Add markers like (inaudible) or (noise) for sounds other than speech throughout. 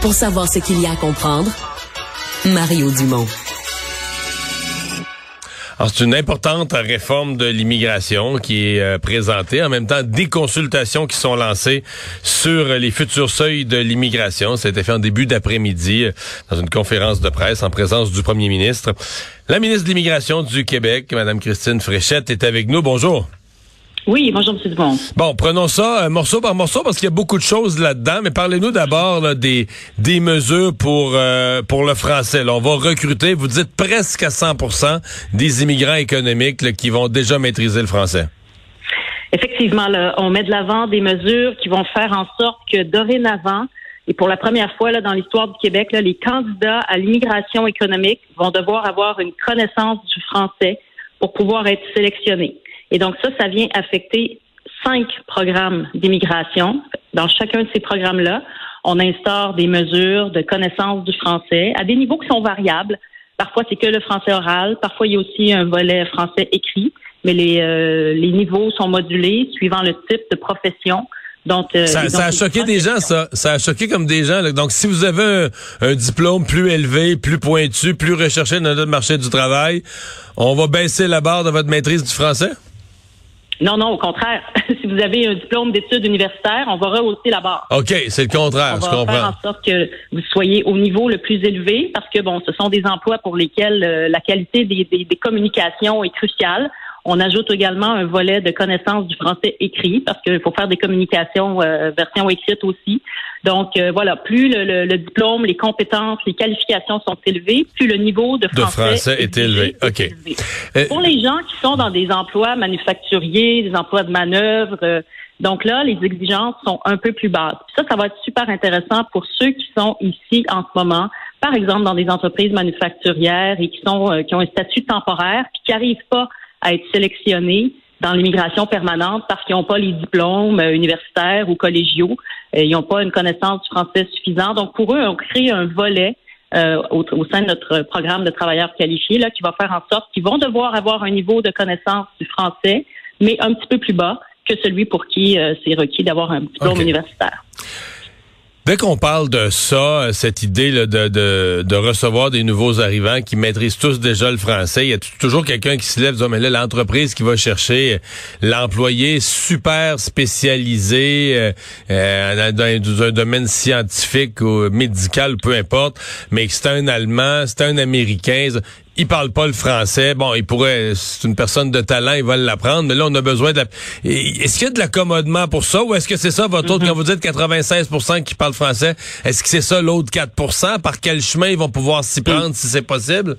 Pour savoir ce qu'il y a à comprendre, Mario Dumont. c'est une importante réforme de l'immigration qui est euh, présentée. En même temps, des consultations qui sont lancées sur les futurs seuils de l'immigration. Ça a été fait en début d'après-midi euh, dans une conférence de presse en présence du premier ministre. La ministre de l'Immigration du Québec, Mme Christine Fréchette, est avec nous. Bonjour. Oui, bonjour, M. Dumont. Bon, prenons ça euh, morceau par morceau parce qu'il y a beaucoup de choses là-dedans, mais parlez-nous d'abord des, des mesures pour, euh, pour le français. Là, on va recruter, vous dites presque à 100% des immigrants économiques qui vont déjà maîtriser le français. Effectivement, là, on met de l'avant des mesures qui vont faire en sorte que dorénavant, et pour la première fois là, dans l'histoire du Québec, là, les candidats à l'immigration économique vont devoir avoir une connaissance du français pour pouvoir être sélectionnés. Et donc ça, ça vient affecter cinq programmes d'immigration. Dans chacun de ces programmes-là, on instaure des mesures de connaissance du français à des niveaux qui sont variables. Parfois, c'est que le français oral. Parfois, il y a aussi un volet français écrit. Mais les, euh, les niveaux sont modulés suivant le type de profession. Donc, euh, ça, ça, a choqué des gens, ça. Ça a choqué comme des gens. Donc, si vous avez un, diplôme plus élevé, plus pointu, plus recherché dans notre marché du travail, on va baisser la barre de votre maîtrise du français? Non, non, au contraire. (laughs) si vous avez un diplôme d'études universitaires, on va rehausser la barre. OK, c'est le contraire, on va comprends. faire en sorte que vous soyez au niveau le plus élevé parce que, bon, ce sont des emplois pour lesquels euh, la qualité des, des communications est cruciale. On ajoute également un volet de connaissance du français écrit parce qu'il faut faire des communications euh, version écrite aussi. Donc euh, voilà, plus le, diplôme, les compétences, les qualifications sont élevées, plus le niveau de français, est, élevé. OK. Euh, Pour les gens qui sont dans des emplois manufacturiers, des emplois de manœuvre, donc là, les exigences sont un peu plus basses. ça, ça va être super intéressant pour ceux qui sont ici en ce moment, par exemple dans des entreprises manufacturières et qui sont qui ont un statut temporaire, puis qui n'arrivent pas à être sélectionnés dans l'immigration permanente parce qu'ils n'ont pas les diplômes euh, universitaires ou collégiaux, euh, ils n'ont pas une connaissance du français suffisante. Donc pour eux, on crée un volet euh, au, sein de notre programme de travailleurs qualifiés là, qui va faire en sorte qu'ils vont devoir avoir un niveau de connaissance du français, mais un petit peu plus bas que celui pour qui c'est requis d'avoir un diplôme universitaire. Dès qu'on parle de ça, cette idée là, de, de, de, recevoir des nouveaux arrivants qui maîtrisent tous déjà le français, il y a toujours quelqu'un qui se lève oh, mais là, l'entreprise qui va chercher l'employé super spécialisé euh, euh dans, un domaine scientifique ou médical, peu importe, mais que c'est un Allemand, c'est un Américain il parle pas le français. Bon, il pourrait, c'est une personne de talent, il va l'apprendre, mais là, on a besoin de la... Est-ce qu'il y a de l'accommodement pour ça ou est-ce que c'est ça votre autre, mm-hmm. quand vous dites 96% qui parlent français, est-ce que c'est ça l'autre 4% Par quel chemin ils vont pouvoir s'y prendre si c'est possible?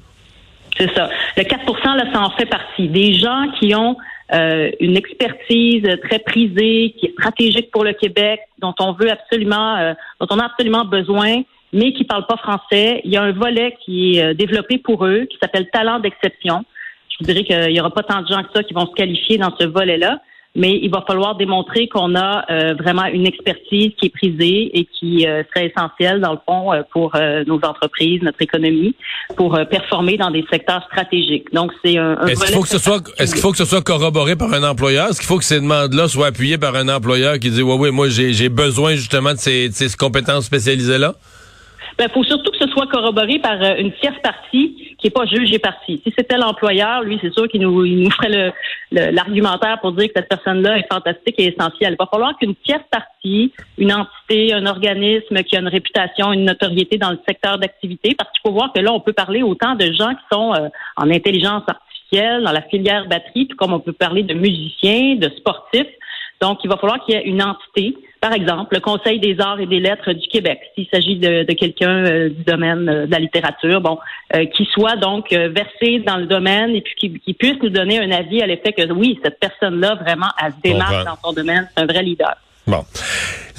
C'est ça. Le 4% là, ça en fait partie. Des gens qui ont euh, une expertise très prisée, qui est stratégique pour le Québec, dont on veut absolument, euh, dont on a absolument besoin, mais qui parlent pas français. Il y a un volet qui est euh, développé pour eux, qui s'appelle talent d'exception. Je vous dirais qu'il y aura pas tant de gens que ça qui vont se qualifier dans ce volet-là, mais il va falloir démontrer qu'on a euh, vraiment une expertise qui est prisée et qui euh, serait essentielle dans le fond pour nos entreprises, notre économie, pour performer dans des secteurs stratégiques. Donc c'est un, Est-ce qu'il faut que ce soit est-ce qu'il faut que ce soit corroboré par un employeur? Est-ce qu'il faut que ces demandes-là soient appuyées par un employeur qui dit ouais oui moi j'ai besoin justement de ces, de ces compétences spécialisées là il ben, faut surtout que ce soit corroboré par euh, une tierce partie qui n'est pas juge et partie. Si c'était l'employeur, lui, c'est sûr qu'il nous, il nous ferait l'argumentaire le, pour dire que cette personne-là est fantastique et essentielle. Il va falloir qu'une tierce partie, une entité, un organisme qui a une réputation, une notoriété dans le secteur d'activité, parce qu'il faut voir que là, on peut parler autant de gens qui sont euh, en intelligence artificielle, dans la filière batterie, tout comme on peut parler de musiciens, de sportifs. Donc, il va falloir qu'il y ait une entité par exemple, le Conseil des arts et des lettres du Québec, s'il s'agit de, quelqu'un euh, du domaine euh, de la littérature, bon, euh, qui soit donc versé dans le domaine et puis qui, puisse nous donner un avis à l'effet que oui, cette personne-là vraiment elle se démarque dans son domaine, c'est un vrai leader. Bon.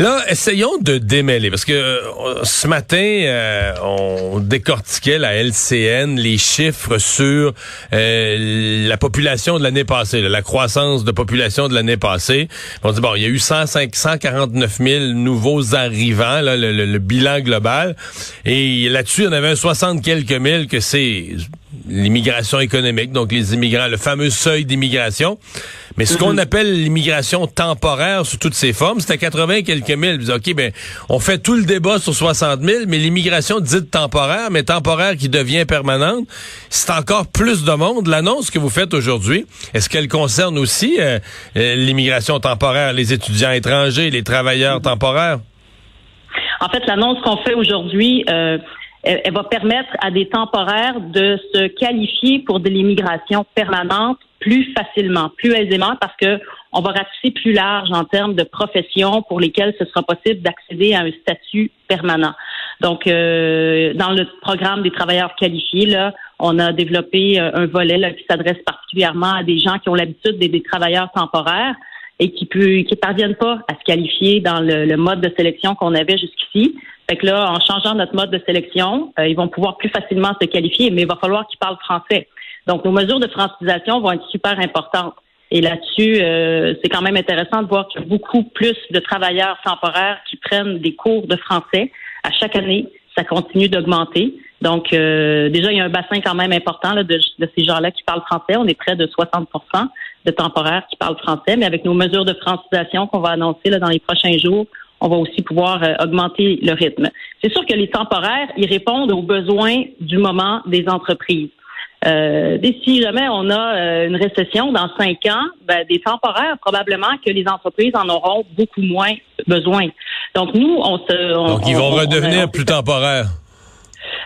Là, essayons de démêler, parce que euh, ce matin, euh, on décortiquait la LCN, les chiffres sur euh, la population de l'année passée, la croissance de population de l'année passée. On dit, bon, il y a eu 105, 149 000 nouveaux arrivants, là, le, bilan global. Et là-dessus, on avait un 60 quelques mille que c'est l'immigration économique, donc les immigrants, le fameux seuil d'immigration. Mais ce qu'on mm-hmm. appelle l'immigration temporaire sous toutes ses formes, c'est à 80 quelques mille. OK, ben, on fait tout le débat sur 60 000, mais l'immigration dite temporaire, mais temporaire qui devient permanente, c'est encore plus de monde. L'annonce que vous faites aujourd'hui, est-ce qu'elle concerne aussi euh, euh, l'immigration temporaire, les étudiants étrangers, les travailleurs temporaires? En fait, l'annonce qu'on fait aujourd'hui, euh, elle, va permettre à des temporaires de se qualifier pour de l'immigration permanente plus facilement, plus aisément, parce que on va ratisser plus large en termes de professions pour lesquelles ce sera possible d'accéder à un statut permanent. Donc, euh, dans le programme des travailleurs qualifiés, là, on a développé euh, un volet qui s'adresse particulièrement à des gens qui ont l'habitude d'être des travailleurs temporaires et qui qui parviennent pas à se qualifier dans le, mode de sélection qu'on avait jusqu'ici. Fait que là, en changeant notre mode de sélection, euh, ils vont pouvoir plus facilement se qualifier, mais il va falloir qu'ils parlent français. Donc, nos mesures de francisation vont être super importantes. Et là-dessus, euh, c'est quand même intéressant de voir qu'il y a beaucoup plus de travailleurs temporaires qui prennent des cours de français. À chaque année, ça continue d'augmenter. Donc, euh, déjà, il y a un bassin quand même important de, de, ces gens-là qui parlent français. On est près de 60% de temporaires qui parlent français, mais avec nos mesures de francisation qu'on va annoncer là, dans les prochains jours, on va aussi pouvoir euh, augmenter le rythme. C'est sûr que les temporaires, ils répondent aux besoins du moment des entreprises. Euh, si jamais on a euh, une récession dans cinq ans, ben, des temporaires, probablement que les entreprises en auront beaucoup moins besoin. Donc nous, on se... Donc ils vont redevenir plus temporaires.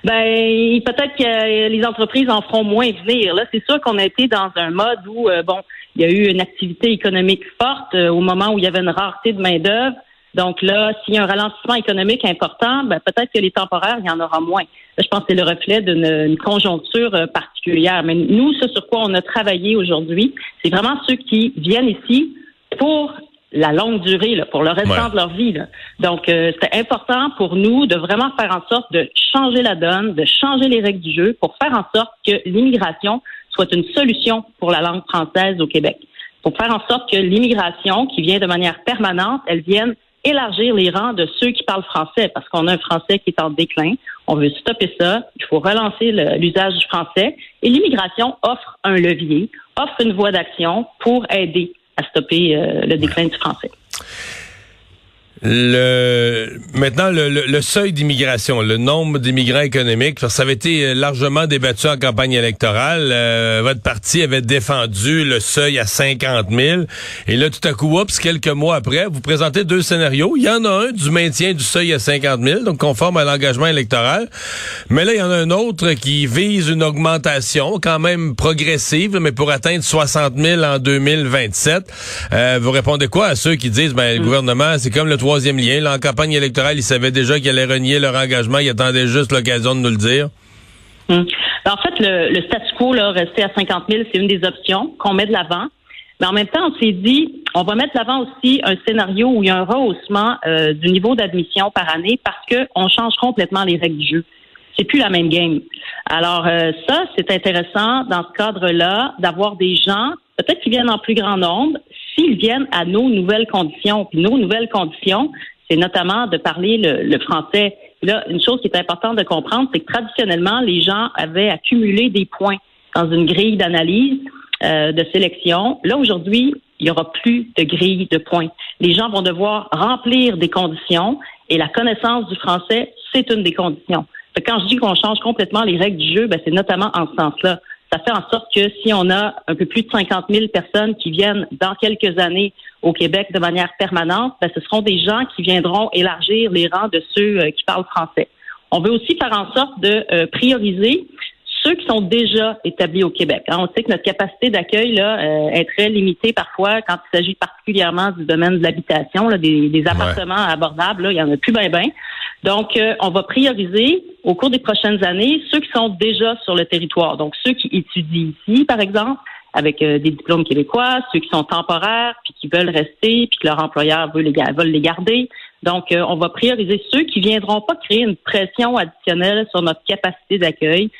Ben peut-être que les entreprises en feront moins venir. Là, c'est sûr qu'on a été dans un mode où euh, bon, il y a eu une activité économique forte au moment où il y avait une rareté de main d'œuvre. Donc là, s'il y a un ralentissement économique important, ben, peut-être que les temporaires, il y en aura moins. je pense que c'est le reflet d'une conjoncture euh, particulière. Mais nous, ce sur quoi on a travaillé aujourd'hui, c'est vraiment ceux qui viennent ici pour la longue durée, là, pour le restant de leur vie. Donc, euh, c'est important pour nous de vraiment faire en sorte de changer la donne, de changer les règles du jeu pour faire en sorte que l'immigration soit une solution pour la langue française au Québec. Pour faire en sorte que l'immigration, qui vient de manière permanente, elle vienne élargir les rangs de ceux qui parlent français parce qu'on a un français qui est en déclin. On veut stopper ça. Il faut relancer l'usage du français. Et l'immigration offre un levier, offre une voie d'action pour aider à stopper euh, le déclin du français. Le maintenant le, le, seuil d'immigration, le nombre d'immigrants économiques, ça avait été euh, largement débattu en campagne électorale. Euh, votre parti avait défendu le seuil à 50 000, et là tout à coup, oups, quelques mois après, vous présentez deux scénarios. Il y en a un du maintien du seuil à 50 000, donc conforme à l'engagement électoral, mais là il y en a un autre qui vise une augmentation quand même progressive, mais pour atteindre 60 000 en 2027. Euh, vous répondez quoi à ceux qui disent, ben le hmm. gouvernement, c'est comme le troisième lien. En campagne électorale, ils savaient déjà qu'ils allaient renier leur engagement. Ils attendaient juste l'occasion de nous le dire. Hum. Ben, en fait, le, statu quo, là, rester à 50 000, c'est une des options qu'on met de l'avant. Mais en même temps, on s'est dit, on va mettre de l'avant aussi un scénario où il y a un rehaussement euh, du niveau d'admission par année parce qu'on change complètement les règles du jeu. C'est plus la même game. Alors euh, ça, c'est intéressant dans ce cadre-là d'avoir des gens, peut-être qui viennent en plus grand nombre, s'ils viennent à nos nouvelles conditions. Puis nos nouvelles conditions, c'est notamment de parler le, français. là, une chose qui est importante de comprendre, c'est que traditionnellement, les gens avaient accumulé des points dans une grille d'analyse euh, de sélection. Là, aujourd'hui, il n'y aura plus de grille de points. Les gens vont devoir remplir des conditions et la connaissance du français, c'est une des conditions. Quand je dis qu'on change complètement les règles du jeu, ben, c'est notamment en ce sens-là ça fait en sorte que si on a un peu plus de 50 000 personnes qui viennent dans quelques années au Québec de manière permanente, ben, ce seront des gens qui viendront élargir les rangs de ceux euh, qui parlent français. On veut aussi faire en sorte de euh, prioriser ceux qui sont déjà établis au Québec. Hein, on sait que notre capacité d'accueil là euh, est très limitée parfois quand il s'agit particulièrement du domaine de l'habitation, des, des, appartements abordables. Là, il y en a plus bien ben. Donc, on va prioriser au cours des prochaines années ceux qui sont déjà sur le territoire. Donc, ceux qui étudient ici, par exemple, avec euh, des diplômes québécois, ceux qui sont temporaires, puis qui veulent rester, puis que leur employeur veut les, les garder. Donc, on va prioriser ceux qui viendront pas créer une pression additionnelle sur notre capacité d'accueil,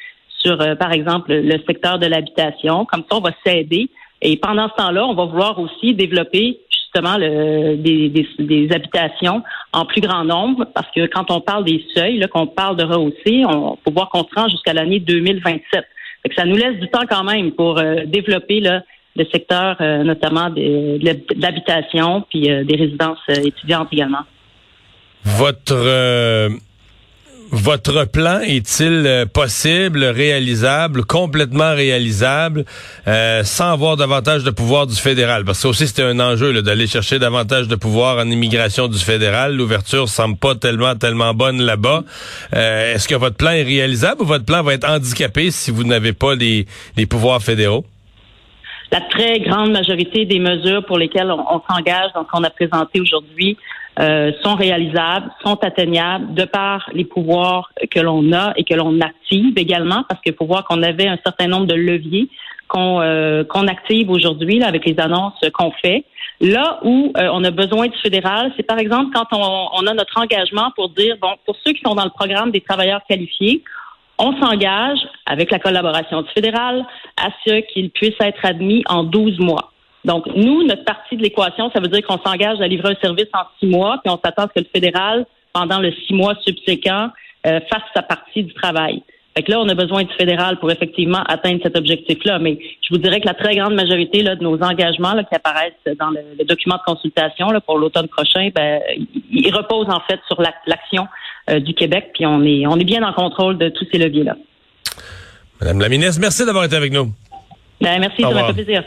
sur, euh, par exemple, le secteur de l'habitation. Comme ça, on va s'aider. Et pendant ce temps-là, on va vouloir aussi développer justement des, habitations en plus grand nombre, parce que quand on parle des seuils, qu'on parle de rehausser, on faut voir qu'on se rend jusqu'à l'année 2027. ça nous laisse du temps quand même pour développer là, le secteur, notamment de, l'habitation, puis des résidences étudiantes également. Votre votre plan est-il euh, possible, réalisable, complètement réalisable, euh, sans avoir davantage de pouvoir du fédéral? Parce que aussi, c'était un enjeu d'aller chercher davantage de pouvoir en immigration du fédéral. L'ouverture semble pas tellement, tellement bonne là-bas. Euh, est-ce que votre plan est réalisable ou votre plan va être handicapé si vous n'avez pas les, les pouvoirs fédéraux? La très grande majorité des mesures pour lesquelles on, on s'engage dans ce qu'on a présenté aujourd'hui euh, sont réalisables, sont atteignables de par les pouvoirs que l'on a et que l'on active également, parce qu'il faut voir qu'on avait un certain nombre de leviers qu'on euh, qu'on active aujourd'hui avec les annonces qu'on fait. Là où euh, on a besoin du fédéral, c'est par exemple quand on, on, a notre engagement pour dire, bon, pour ceux qui sont dans le programme des travailleurs qualifiés, on s'engage, avec la collaboration du fédéral, à ce qu'ils puissent être admis en 12 mois. Donc, nous, notre partie de l'équation, ça veut dire qu'on s'engage à livrer un service en six mois, puis on s'attend à ce que le fédéral, pendant le six mois subséquent, euh, fasse sa partie du travail. Fait que là, on a besoin du fédéral pour effectivement atteindre cet objectif-là. Mais je vous dirais que la très grande majorité là, de nos engagements là, qui apparaissent dans le, document de consultation là, pour l'automne prochain, ben, ils reposent en fait sur l'action euh, du Québec, puis on est, on est bien en contrôle de tous ces leviers-là. Madame la ministre, merci d'avoir été avec nous. Ben, merci, ça m'a fait plaisir.